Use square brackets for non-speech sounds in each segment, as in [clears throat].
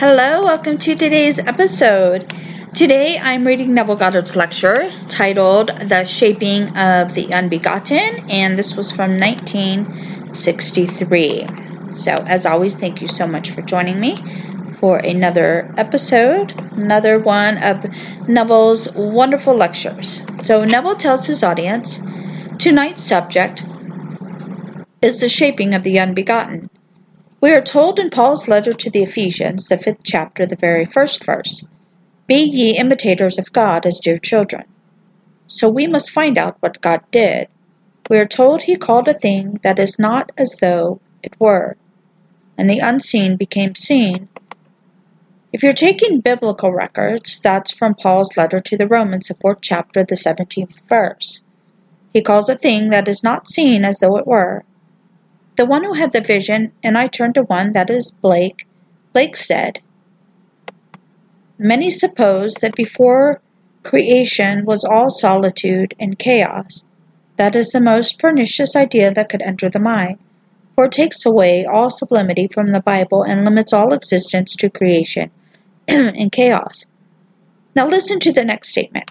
Hello, welcome to today's episode. Today I'm reading Neville Goddard's lecture titled The Shaping of the Unbegotten, and this was from 1963. So, as always, thank you so much for joining me for another episode, another one of Neville's wonderful lectures. So, Neville tells his audience tonight's subject is the shaping of the unbegotten. We are told in Paul's letter to the Ephesians, the fifth chapter, the very first verse Be ye imitators of God as dear children. So we must find out what God did. We are told he called a thing that is not as though it were, and the unseen became seen. If you're taking biblical records, that's from Paul's letter to the Romans, the fourth chapter, the seventeenth verse. He calls a thing that is not seen as though it were, the one who had the vision, and I turned to one that is Blake. Blake said, Many suppose that before creation was all solitude and chaos. That is the most pernicious idea that could enter the mind, for it takes away all sublimity from the Bible and limits all existence to creation [clears throat] and chaos. Now listen to the next statement.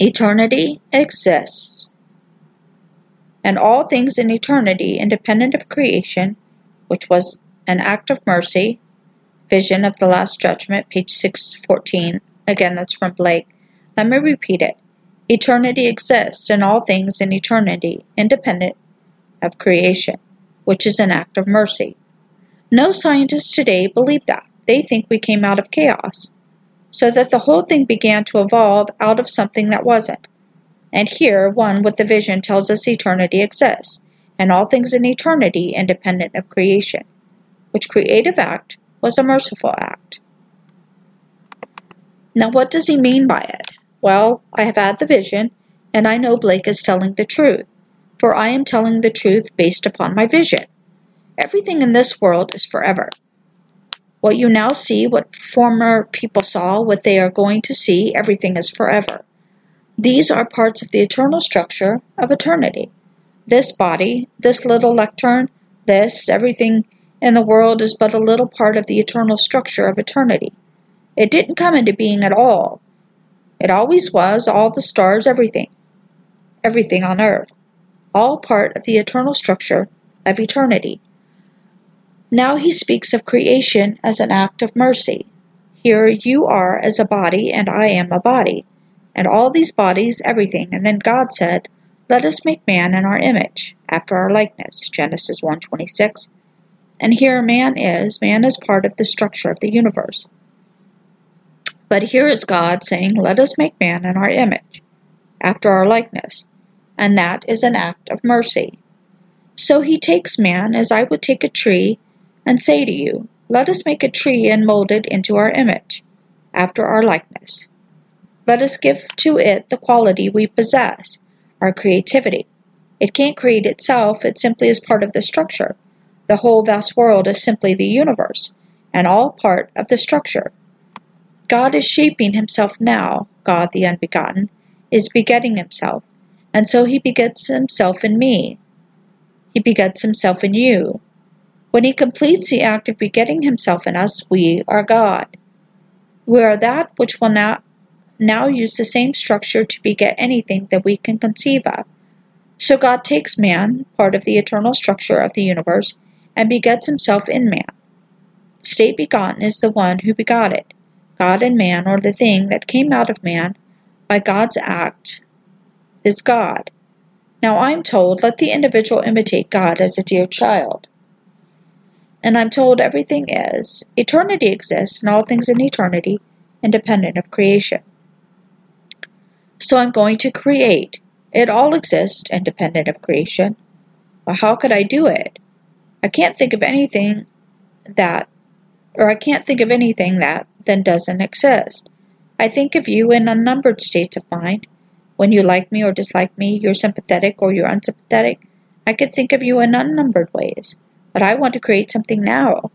Eternity exists and all things in eternity, independent of creation, which was an act of mercy. Vision of the Last Judgment, page 614. Again, that's from Blake. Let me repeat it. Eternity exists, and all things in eternity, independent of creation, which is an act of mercy. No scientists today believe that. They think we came out of chaos, so that the whole thing began to evolve out of something that wasn't. And here, one with the vision tells us eternity exists, and all things in eternity independent of creation, which creative act was a merciful act. Now, what does he mean by it? Well, I have had the vision, and I know Blake is telling the truth, for I am telling the truth based upon my vision. Everything in this world is forever. What you now see, what former people saw, what they are going to see, everything is forever. These are parts of the eternal structure of eternity. This body, this little lectern, this, everything in the world is but a little part of the eternal structure of eternity. It didn't come into being at all. It always was, all the stars, everything. Everything on earth. All part of the eternal structure of eternity. Now he speaks of creation as an act of mercy. Here you are as a body, and I am a body and all these bodies, everything. And then God said, Let us make man in our image, after our likeness. Genesis 1:26. And here man is, man is part of the structure of the universe. But here is God saying, Let us make man in our image, after our likeness. And that is an act of mercy. So he takes man as I would take a tree and say to you, Let us make a tree and mold it into our image, after our likeness. Let us give to it the quality we possess, our creativity. It can't create itself, it simply is part of the structure. The whole vast world is simply the universe, and all part of the structure. God is shaping himself now, God the unbegotten, is begetting himself, and so he begets himself in me. He begets himself in you. When he completes the act of begetting himself in us, we are God. We are that which will not now use the same structure to beget anything that we can conceive of. So God takes man, part of the eternal structure of the universe, and begets himself in man. State begotten is the one who begot it. God and man, or the thing that came out of man by God's act, is God. Now I'm told, let the individual imitate God as a dear child. And I'm told everything is. Eternity exists, and all things in eternity, independent of creation. So I'm going to create. It all exists independent of creation. But how could I do it? I can't think of anything that, or I can't think of anything that then doesn't exist. I think of you in unnumbered states of mind. When you like me or dislike me, you're sympathetic or you're unsympathetic. I could think of you in unnumbered ways. But I want to create something now.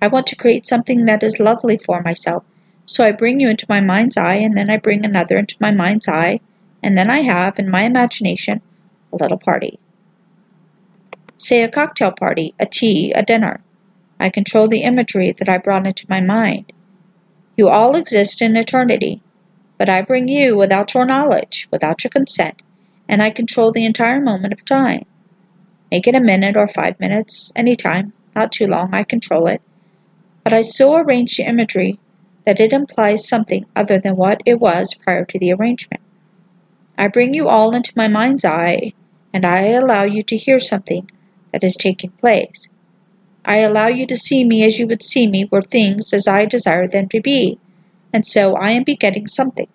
I want to create something that is lovely for myself, so I bring you into my mind's eye, and then I bring another into my mind's eye, and then I have, in my imagination, a little party. Say a cocktail party, a tea, a dinner. I control the imagery that I brought into my mind. You all exist in eternity, but I bring you without your knowledge, without your consent, and I control the entire moment of time. Make it a minute or five minutes, any time, not too long, I control it. But I so arrange the imagery that it implies something other than what it was prior to the arrangement. I bring you all into my mind's eye, and I allow you to hear something that is taking place. I allow you to see me as you would see me were things as I desire them to be, and so I am begetting something.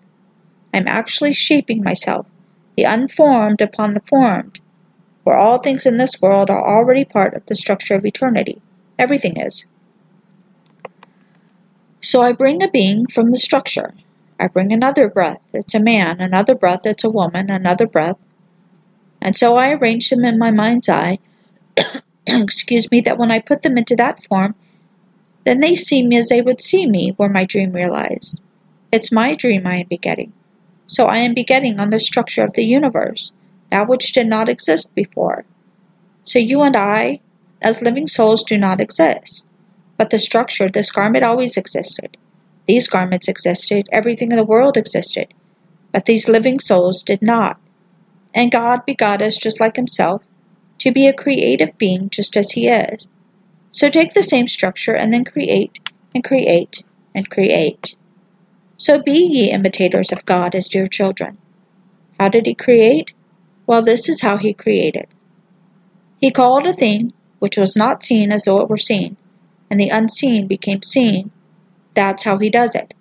I am actually shaping myself, the unformed upon the formed, for all things in this world are already part of the structure of eternity. Everything is. So I bring a being from the structure. I bring another breath, it's a man, another breath, it's a woman, another breath. And so I arrange them in my mind's eye, [coughs] excuse me, that when I put them into that form, then they see me as they would see me were my dream realized. It's my dream I am begetting. So I am begetting on the structure of the universe, that which did not exist before. So you and I, as living souls, do not exist. But the structure, this garment always existed. These garments existed, everything in the world existed. But these living souls did not. And God begot us just like Himself, to be a creative being just as He is. So take the same structure and then create, and create, and create. So be ye imitators of God as dear children. How did He create? Well, this is how He created. He called a thing which was not seen as though it were seen, and the unseen became seen. That's how he does it.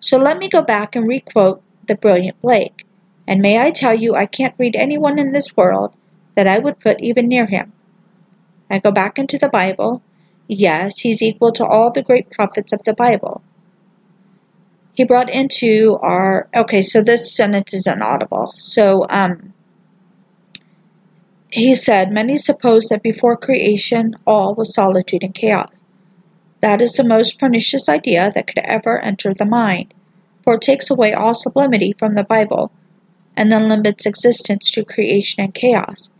So let me go back and requote the brilliant Blake, and may I tell you I can't read anyone in this world that I would put even near him. I go back into the Bible. Yes, he's equal to all the great prophets of the Bible. He brought into our okay, so this sentence is inaudible. So um he said, Many suppose that before creation all was solitude and chaos. That is the most pernicious idea that could ever enter the mind, for it takes away all sublimity from the Bible and then limits existence to creation and chaos.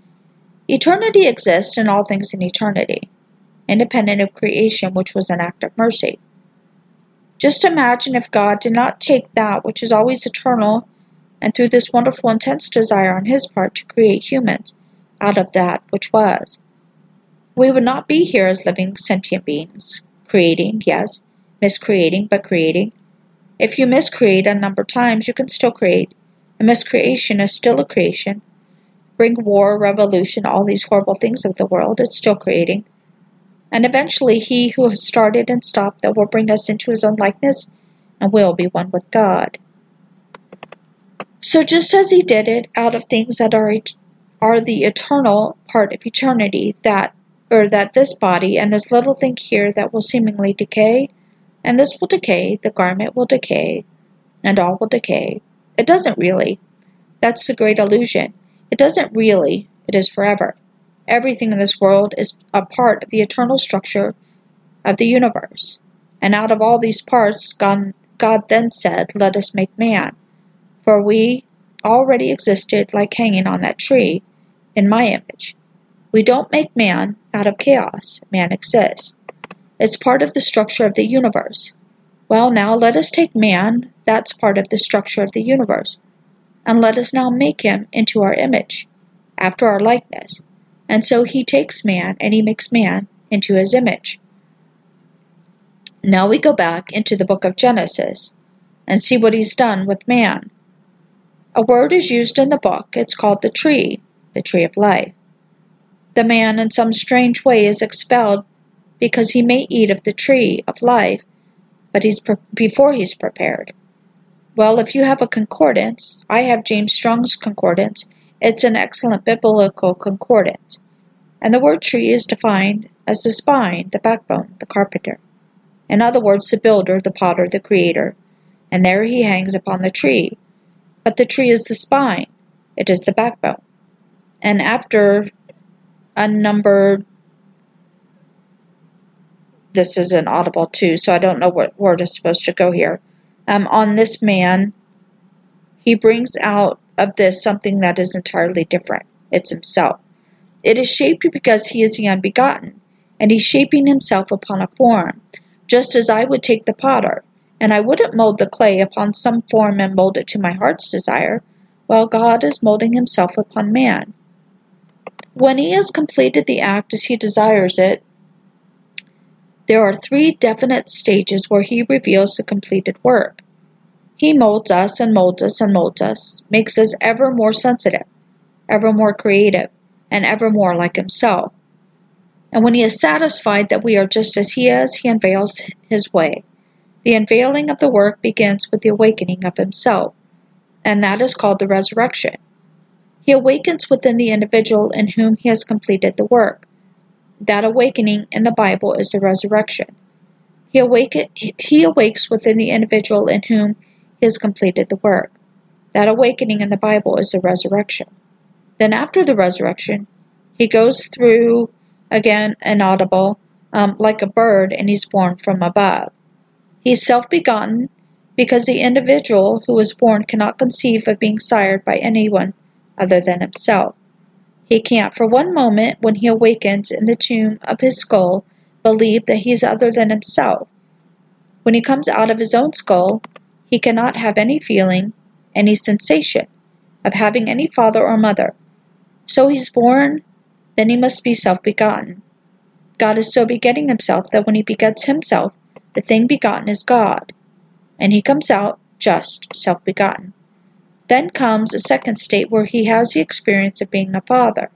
Eternity exists in all things in eternity, independent of creation, which was an act of mercy. Just imagine if God did not take that which is always eternal and through this wonderful intense desire on his part to create humans out of that which was. We would not be here as living sentient beings. Creating, yes. Miscreating, but creating. If you miscreate a number of times, you can still create. A miscreation is still a creation. Bring war, revolution, all these horrible things of the world, it's still creating. And eventually, he who has started and stopped that will bring us into his own likeness and will be one with God. So, just as he did it out of things that are, are the eternal part of eternity, that or that this body and this little thing here that will seemingly decay, and this will decay, the garment will decay, and all will decay. It doesn't really. That's the great illusion. It doesn't really, it is forever. Everything in this world is a part of the eternal structure of the universe. And out of all these parts, God, God then said, Let us make man. For we already existed like hanging on that tree in my image. We don't make man out of chaos. Man exists. It's part of the structure of the universe. Well, now let us take man, that's part of the structure of the universe, and let us now make him into our image, after our likeness. And so he takes man and he makes man into his image. Now we go back into the book of Genesis and see what he's done with man. A word is used in the book. It's called the tree, the tree of life. The man, in some strange way, is expelled because he may eat of the tree of life, but he's pre- before he's prepared. Well, if you have a concordance, I have James Strong's concordance. It's an excellent biblical concordance. And the word tree is defined as the spine, the backbone, the carpenter. In other words, the builder, the potter, the creator. And there he hangs upon the tree. But the tree is the spine, it is the backbone. And after unnumbered. This is an audible too, so I don't know what word is supposed to go here. Um, on this man, he brings out of this something that is entirely different. It's himself. It is shaped because he is the unbegotten. and he's shaping himself upon a form, just as I would take the potter, and I wouldn't mold the clay upon some form and mold it to my heart's desire, while God is molding himself upon man. When he has completed the act as he desires it, there are three definite stages where he reveals the completed work. He molds us and molds us and molds us, makes us ever more sensitive, ever more creative, and ever more like himself. And when he is satisfied that we are just as he is, he unveils his way. The unveiling of the work begins with the awakening of himself, and that is called the resurrection. He awakens within the individual in whom he has completed the work. That awakening in the Bible is the resurrection. He, awaken, he awakes within the individual in whom he has completed the work. That awakening in the Bible is the resurrection. Then, after the resurrection, he goes through again inaudible, um, like a bird, and he's born from above. He's self begotten because the individual who is born cannot conceive of being sired by anyone other than himself. He can't for one moment, when he awakens in the tomb of his skull, believe that he is other than himself. When he comes out of his own skull, he cannot have any feeling, any sensation of having any father or mother. So he's born then he must be self begotten. God is so begetting himself that when he begets himself, the thing begotten is God, and he comes out just self begotten. Then comes a second state where he has the experience of being a father.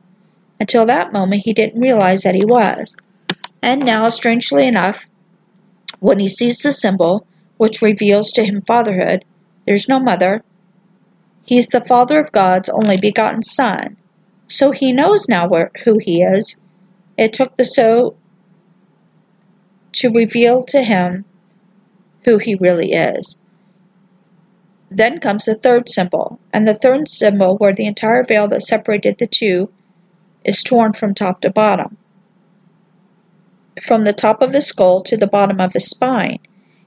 Until that moment, he didn't realize that he was. And now, strangely enough, when he sees the symbol, which reveals to him fatherhood, there's no mother. He's the father of God's only begotten Son, so he knows now where, who he is. It took the so to reveal to him who he really is. Then comes the third symbol, and the third symbol, where the entire veil that separated the two is torn from top to bottom. From the top of his skull to the bottom of his spine,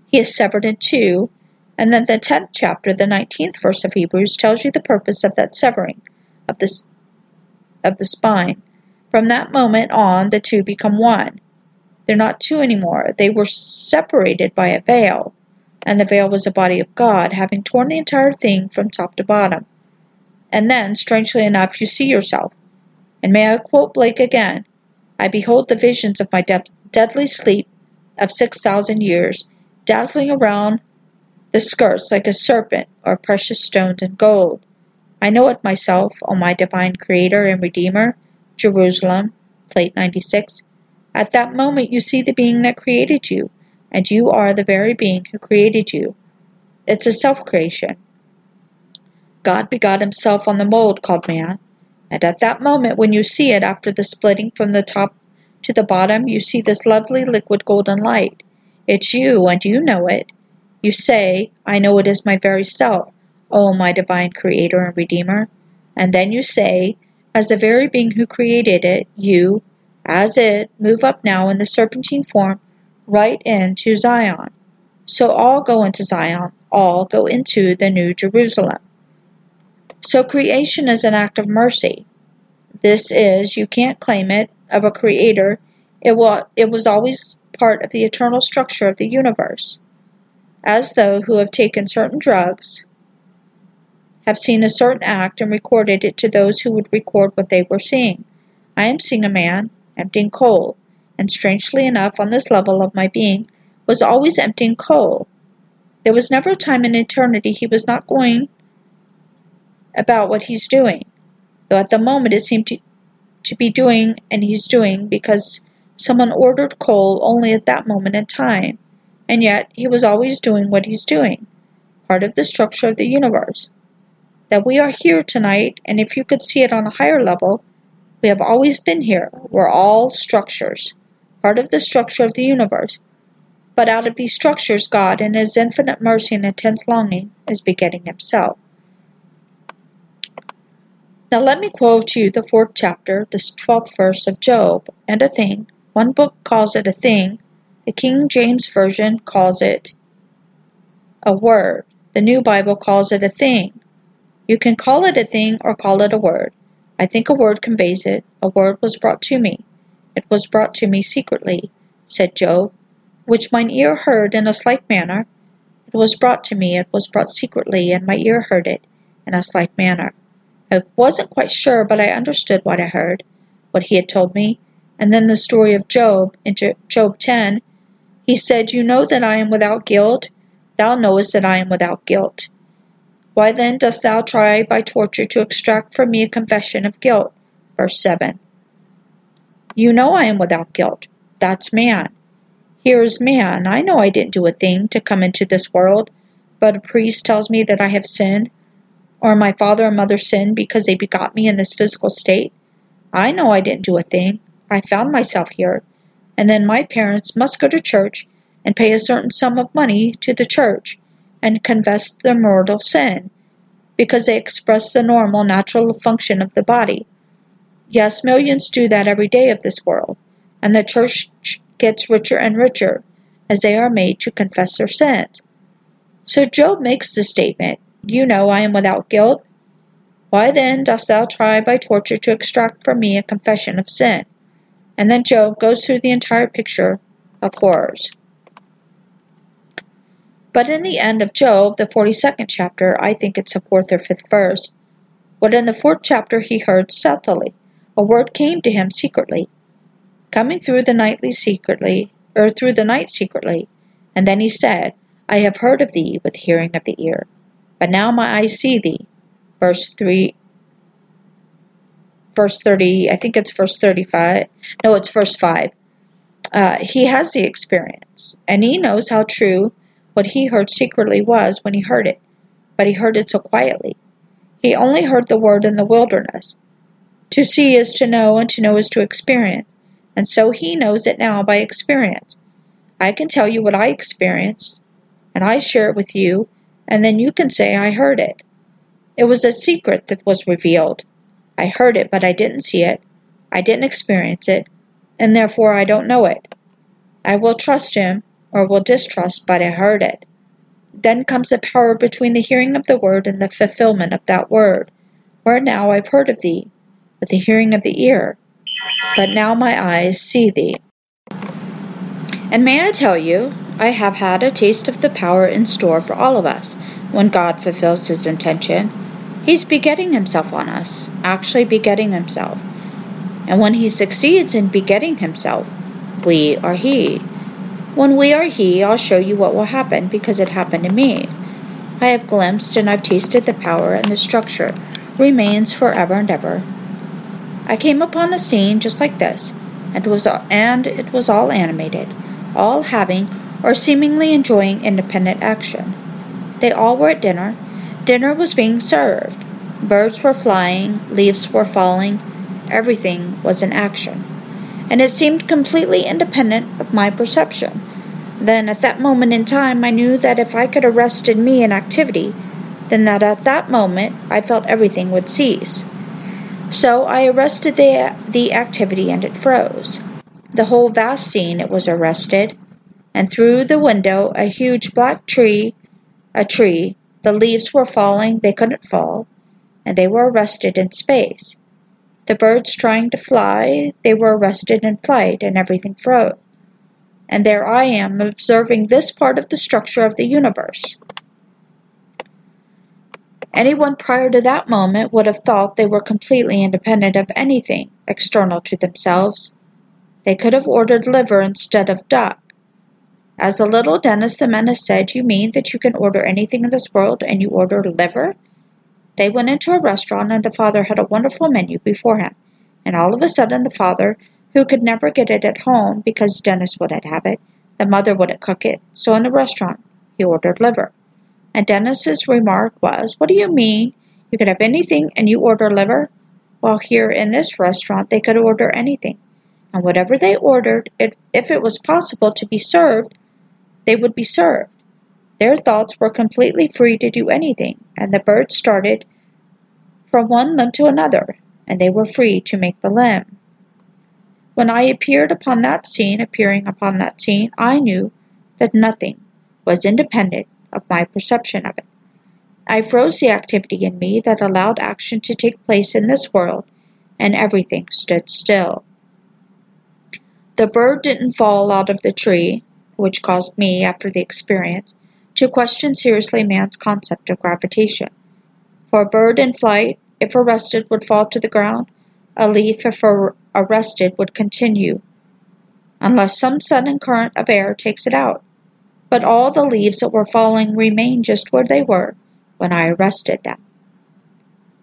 he is severed in two, and then the 10th chapter, the 19th verse of Hebrews, tells you the purpose of that severing of this of the spine. From that moment on, the two become one. They're not two anymore. They were separated by a veil, and the veil was the body of God, having torn the entire thing from top to bottom. And then, strangely enough, you see yourself. And may I quote Blake again I behold the visions of my de- deadly sleep of six thousand years, dazzling around the skirts like a serpent or precious stones and gold. I know it myself, O my divine Creator and Redeemer. Jerusalem, plate 96. At that moment you see the being that created you, and you are the very being who created you. It's a self creation. God begot himself on the mold called man, and at that moment when you see it after the splitting from the top to the bottom, you see this lovely liquid golden light. It's you, and you know it. You say, I know it is my very self, O my divine Creator and Redeemer. And then you say, as the very being who created it, you, as it, move up now in the serpentine form right into Zion. So all go into Zion, all go into the New Jerusalem. So creation is an act of mercy. This is, you can't claim it, of a creator. It, was, it was always part of the eternal structure of the universe. As though who have taken certain drugs, have seen a certain act and recorded it to those who would record what they were seeing. I am seeing a man emptying coal, and strangely enough, on this level of my being, was always emptying coal. There was never a time in eternity he was not going about what he's doing, though at the moment it seemed to, to be doing and he's doing because someone ordered coal only at that moment in time, and yet he was always doing what he's doing, part of the structure of the universe that we are here tonight, and if you could see it on a higher level, we have always been here. We're all structures, part of the structure of the universe. But out of these structures, God, in His infinite mercy and intense longing, is begetting Himself. Now let me quote to you the fourth chapter, the twelfth verse of Job, and a thing. One book calls it a thing, the King James Version calls it a word, the New Bible calls it a thing. You can call it a thing or call it a word. I think a word conveys it. A word was brought to me. It was brought to me secretly, said Job, which mine ear heard in a slight manner. It was brought to me, it was brought secretly, and my ear heard it in a slight manner. I wasn't quite sure, but I understood what I heard, what he had told me. And then the story of Job, in Job 10, he said, You know that I am without guilt. Thou knowest that I am without guilt. Why then dost thou try by torture to extract from me a confession of guilt? Verse 7. You know I am without guilt. That's man. Here is man. I know I didn't do a thing to come into this world, but a priest tells me that I have sinned, or my father and mother sinned because they begot me in this physical state. I know I didn't do a thing. I found myself here. And then my parents must go to church and pay a certain sum of money to the church and confess their mortal sin because they express the normal, natural function of the body. Yes, millions do that every day of this world, and the church gets richer and richer as they are made to confess their sins. So Job makes the statement, You know I am without guilt. Why then dost thou try by torture to extract from me a confession of sin? And then Job goes through the entire picture of horrors. But in the end of Job, the 42nd chapter, I think it's the fourth or fifth verse, what in the fourth chapter he heard stealthily, a word came to him secretly, coming through the nightly secretly, or through the night secretly. And then he said, I have heard of thee with hearing of the ear, but now my eyes see thee. Verse 3, verse 30, I think it's verse 35. No, it's verse 5. Uh, he has the experience, and he knows how true what he heard secretly was when he heard it, but he heard it so quietly. He only heard the word in the wilderness. To see is to know, and to know is to experience, and so he knows it now by experience. I can tell you what I experienced, and I share it with you, and then you can say I heard it. It was a secret that was revealed. I heard it, but I didn't see it. I didn't experience it, and therefore I don't know it. I will trust him or will distrust, but I heard it. Then comes the power between the hearing of the word and the fulfillment of that word. Where now I've heard of thee, with the hearing of the ear, but now my eyes see thee. And may I tell you, I have had a taste of the power in store for all of us when God fulfills his intention. He's begetting himself on us, actually begetting himself. And when he succeeds in begetting himself, we are he. When we are He, I'll show you what will happen because it happened to me. I have glimpsed and I've tasted the power, and the structure remains forever and ever. I came upon a scene just like this, and it was and it was all animated, all having or seemingly enjoying independent action. They all were at dinner. Dinner was being served. Birds were flying, leaves were falling, everything was in action. And it seemed completely independent of my perception. Then, at that moment in time, I knew that if I could arrest in me an activity, then that at that moment I felt everything would cease. So I arrested the, the activity and it froze. The whole vast scene it was arrested, and through the window a huge black tree, a tree, the leaves were falling, they couldn't fall, and they were arrested in space. The birds trying to fly, they were arrested in flight, and everything froze and there I am observing this part of the structure of the universe. Anyone prior to that moment would have thought they were completely independent of anything external to themselves. They could have ordered liver instead of duck. As the little Dennis the Menace said, You mean that you can order anything in this world and you order liver? They went into a restaurant and the father had a wonderful menu before him, and all of a sudden the father who could never get it at home because Dennis wouldn't have it. The mother wouldn't cook it, so in the restaurant he ordered liver. And Dennis's remark was, What do you mean? You could have anything and you order liver? Well, here in this restaurant they could order anything. And whatever they ordered, it, if it was possible to be served, they would be served. Their thoughts were completely free to do anything, and the bird started from one limb to another, and they were free to make the limb. When I appeared upon that scene, appearing upon that scene, I knew that nothing was independent of my perception of it. I froze the activity in me that allowed action to take place in this world, and everything stood still. The bird didn't fall out of the tree, which caused me, after the experience, to question seriously man's concept of gravitation. For a bird in flight, if arrested, would fall to the ground. A leaf, if arrested, would continue, unless some sudden current of air takes it out. But all the leaves that were falling remained just where they were when I arrested them.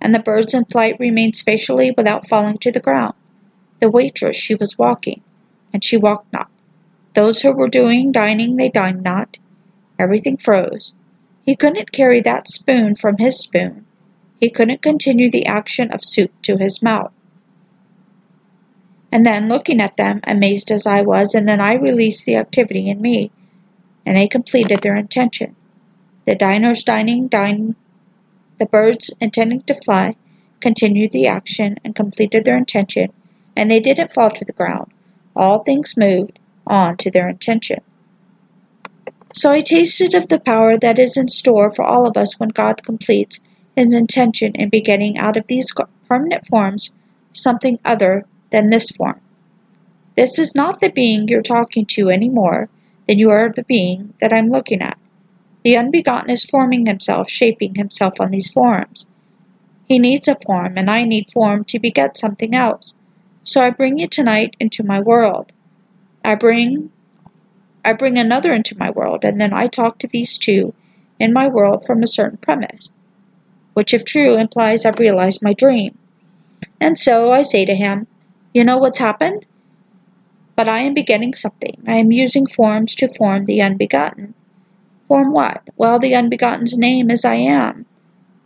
And the birds in flight remained spatially without falling to the ground. The waitress, she was walking, and she walked not. Those who were doing dining, they dined not. Everything froze. He couldn't carry that spoon from his spoon. He couldn't continue the action of soup to his mouth. And then, looking at them, amazed as I was, and then I released the activity in me, and they completed their intention. The diners dining, dined. The birds intending to fly continued the action and completed their intention, and they didn't fall to the ground. All things moved on to their intention. So I tasted of the power that is in store for all of us when God completes his intention in begetting out of these permanent forms something other than this form. This is not the being you're talking to any than you are the being that I'm looking at. The unbegotten is forming himself, shaping himself on these forms. He needs a form, and I need form to beget something else. So I bring you tonight into my world. I bring I bring another into my world, and then I talk to these two in my world from a certain premise, which, if true, implies I've realized my dream. And so I say to him, You know what's happened? But I am begetting something. I am using forms to form the unbegotten. Form what? Well, the unbegotten's name is I am.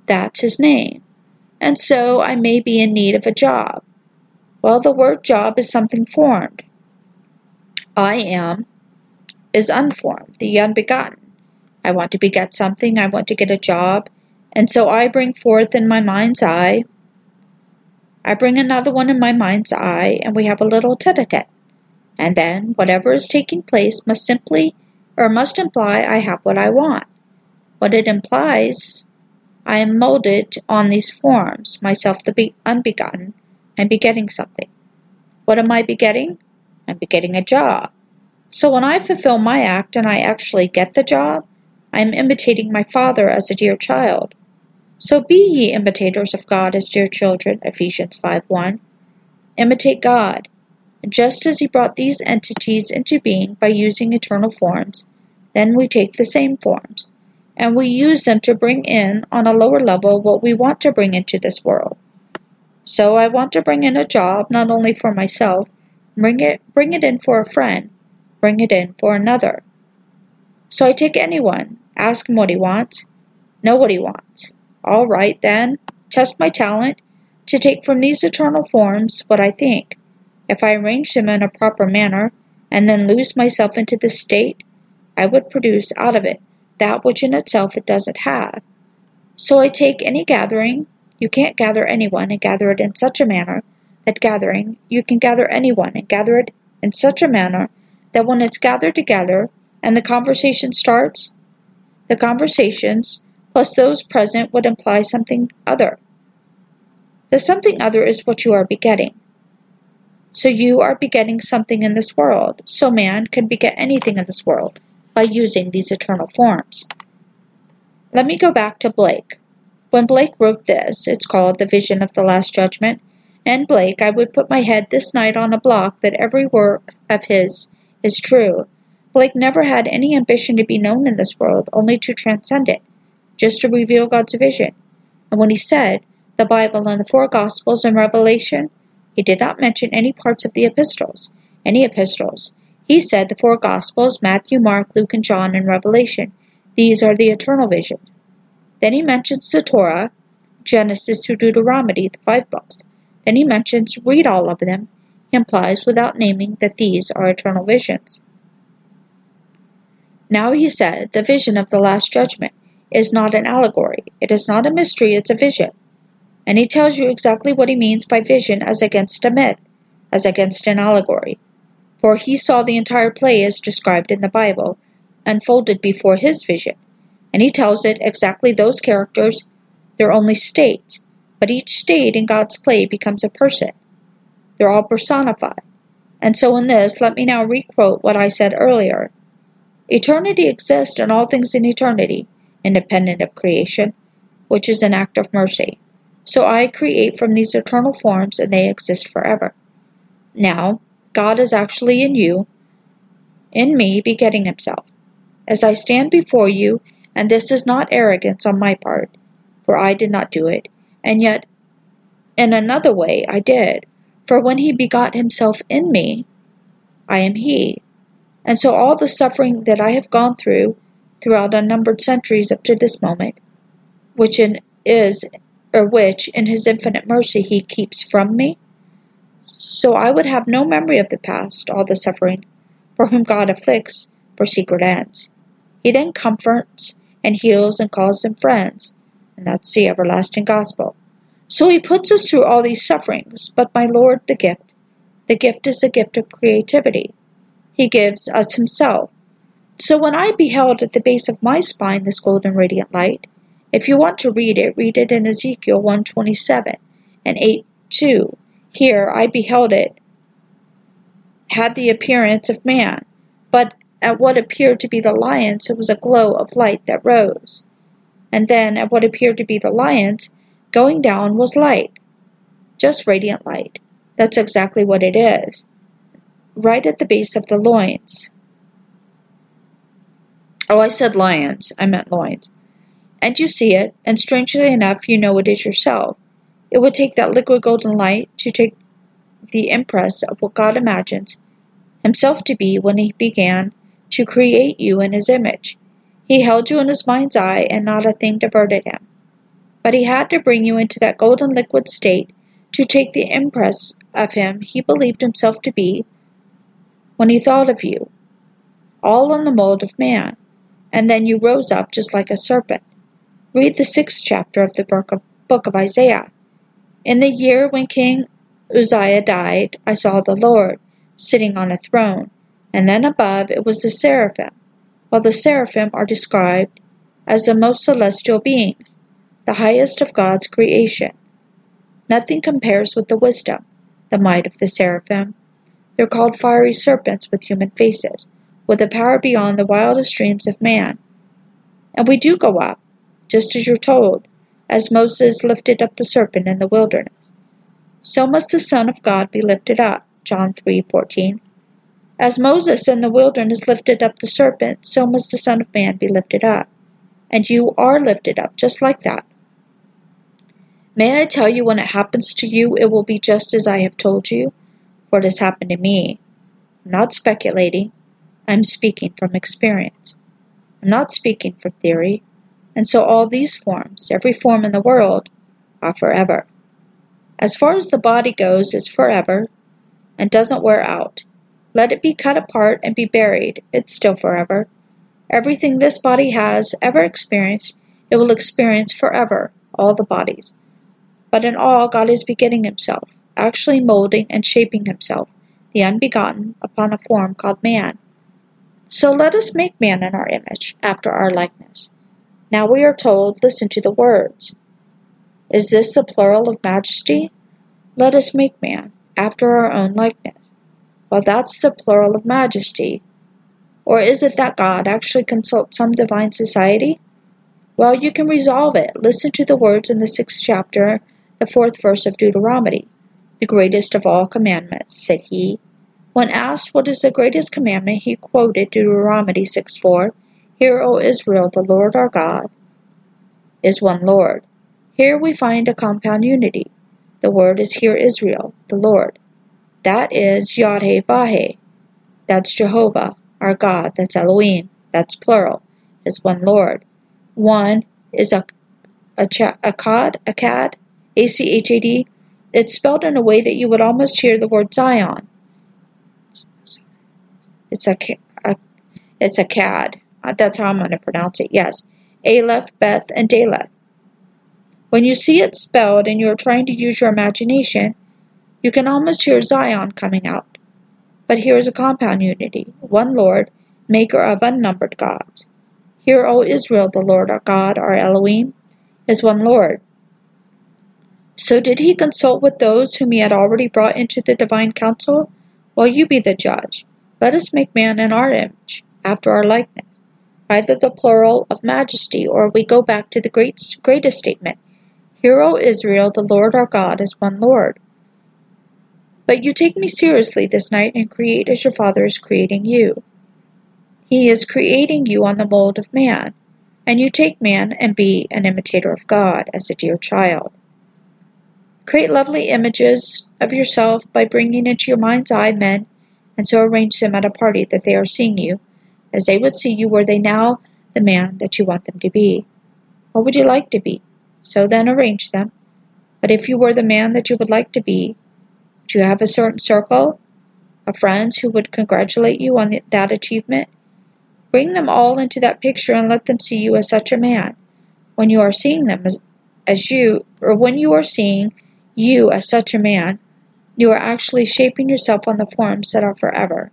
That's his name. And so I may be in need of a job. Well, the word job is something formed. I am is unformed, the unbegotten. I want to beget something, I want to get a job, and so I bring forth in my mind's eye. I bring another one in my mind's eye, and we have a little tete a tete. And then whatever is taking place must simply or must imply I have what I want. What it implies, I am molded on these forms, myself the be- unbegotten, and begetting something. What am I begetting? I'm begetting a job. So when I fulfill my act and I actually get the job, I am imitating my Father as a dear child. So be ye imitators of God as dear children, Ephesians 5 1. Imitate God. Just as He brought these entities into being by using eternal forms, then we take the same forms, and we use them to bring in on a lower level what we want to bring into this world. So I want to bring in a job not only for myself, bring it bring it in for a friend, bring it in for another. So I take anyone, ask him what he wants, know what he wants. All right, then, test my talent to take from these eternal forms what I think. If I arrange them in a proper manner, and then lose myself into this state, I would produce out of it that which in itself it doesn't have. So I take any gathering, you can't gather anyone and gather it in such a manner that gathering, you can gather anyone and gather it in such a manner that when it's gathered together and the conversation starts, the conversations plus those present would imply something other. The something other is what you are begetting. So you are begetting something in this world. So man can beget anything in this world by using these eternal forms. Let me go back to Blake. When Blake wrote this, it's called The Vision of the Last Judgment, and Blake, I would put my head this night on a block that every work of his is true. Blake never had any ambition to be known in this world, only to transcend it, just to reveal God's vision. And when he said, the Bible and the four Gospels and Revelation, he did not mention any parts of the epistles, any epistles. He said the four Gospels, Matthew, Mark, Luke, and John, and Revelation. These are the eternal visions. Then he mentions the Torah, Genesis to Deuteronomy, the five books. Then he mentions read all of them He implies without naming that these are eternal visions. Now he said, the vision of the Last Judgment is not an allegory, it is not a mystery, it's a vision. And he tells you exactly what he means by vision as against a myth, as against an allegory. For he saw the entire play as described in the Bible, unfolded before his vision, and he tells it exactly those characters, they're only states, but each state in God's play becomes a person. They're all personified. And so in this, let me now requote what I said earlier. Eternity exists and all things in eternity, independent of creation, which is an act of mercy. So I create from these eternal forms and they exist forever. Now, God is actually in you, in me, begetting himself. As I stand before you, and this is not arrogance on my part, for I did not do it, and yet in another way I did, for when he begot himself in me, I am he. And so all the suffering that I have gone through throughout unnumbered centuries up to this moment, which in, is or which in his infinite mercy he keeps from me, so I would have no memory of the past, all the suffering, for whom God afflicts for secret ends. He then comforts and heals and calls them friends, and that's the everlasting gospel. So he puts us through all these sufferings, but my Lord, the gift. The gift is the gift of creativity. He gives us himself. So when I beheld at the base of my spine this golden radiant light, if you want to read it, read it in Ezekiel 127 and 8 2. Here I beheld it had the appearance of man, but at what appeared to be the lions it was a glow of light that rose. And then at what appeared to be the lions Going down was light. Just radiant light. That's exactly what it is. Right at the base of the loins. Oh, I said lions. I meant loins. And you see it, and strangely enough, you know it is yourself. It would take that liquid golden light to take the impress of what God imagines himself to be when he began to create you in his image. He held you in his mind's eye, and not a thing diverted him but he had to bring you into that golden liquid state to take the impress of him he believed himself to be when he thought of you, all in the mold of man, and then you rose up just like a serpent. Read the sixth chapter of the book of, book of Isaiah. In the year when King Uzziah died, I saw the Lord sitting on a throne, and then above it was the seraphim, while the seraphim are described as the most celestial beings the highest of God's creation. Nothing compares with the wisdom, the might of the seraphim. They're called fiery serpents with human faces, with a power beyond the wildest dreams of man. And we do go up, just as you're told, as Moses lifted up the serpent in the wilderness. So must the Son of God be lifted up. John 3:14. As Moses in the wilderness lifted up the serpent, so must the Son of Man be lifted up. And you are lifted up just like that. May I tell you when it happens to you, it will be just as I have told you, for it has happened to me. I'm not speculating, I'm speaking from experience. I'm not speaking from theory, and so all these forms, every form in the world, are forever. As far as the body goes, it's forever and doesn't wear out. Let it be cut apart and be buried, it's still forever. Everything this body has ever experienced, it will experience forever, all the bodies. But in all, God is begetting himself, actually molding and shaping himself, the unbegotten, upon a form called man. So let us make man in our image, after our likeness. Now we are told, listen to the words. Is this the plural of majesty? Let us make man, after our own likeness. Well, that's the plural of majesty. Or is it that God actually consults some divine society? Well, you can resolve it. Listen to the words in the sixth chapter the fourth verse of Deuteronomy. The greatest of all commandments, said he. When asked what is the greatest commandment, he quoted Deuteronomy 6 4. Hear, O Israel, the Lord our God is one Lord. Here we find a compound unity. The word is here Israel, the Lord. That is Yahweh That's Jehovah, our God. That's Elohim. That's plural. Is one Lord. One is a a, cad, a C H A D, it's spelled in a way that you would almost hear the word Zion. It's a, a it's a cad. That's how I'm going to pronounce it. Yes, Aleph, Beth, and Daleth. When you see it spelled and you are trying to use your imagination, you can almost hear Zion coming out. But here is a compound unity, one Lord, maker of unnumbered gods. Hear, O Israel, the Lord our God, our Elohim, is one Lord. So did he consult with those whom he had already brought into the divine council? Well, you be the judge. Let us make man in our image, after our likeness. Either the plural of majesty, or we go back to the great, greatest statement Hear, O Israel, the Lord our God is one Lord. But you take me seriously this night and create as your Father is creating you. He is creating you on the mold of man, and you take man and be an imitator of God as a dear child. Create lovely images of yourself by bringing into your mind's eye men, and so arrange them at a party that they are seeing you, as they would see you were they now the man that you want them to be. What would you like to be? So then arrange them. But if you were the man that you would like to be, would you have a certain circle of friends who would congratulate you on that achievement? Bring them all into that picture and let them see you as such a man. When you are seeing them as, as you, or when you are seeing you as such a man, you are actually shaping yourself on the forms that are forever.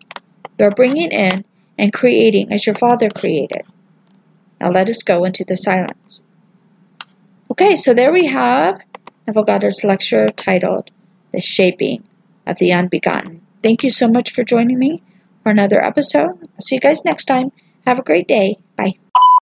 You are bringing in and creating as your Father created. Now let us go into the silence. Okay, so there we have Neville Goddard's lecture titled The Shaping of the Unbegotten. Thank you so much for joining me for another episode. I'll see you guys next time. Have a great day. Bye.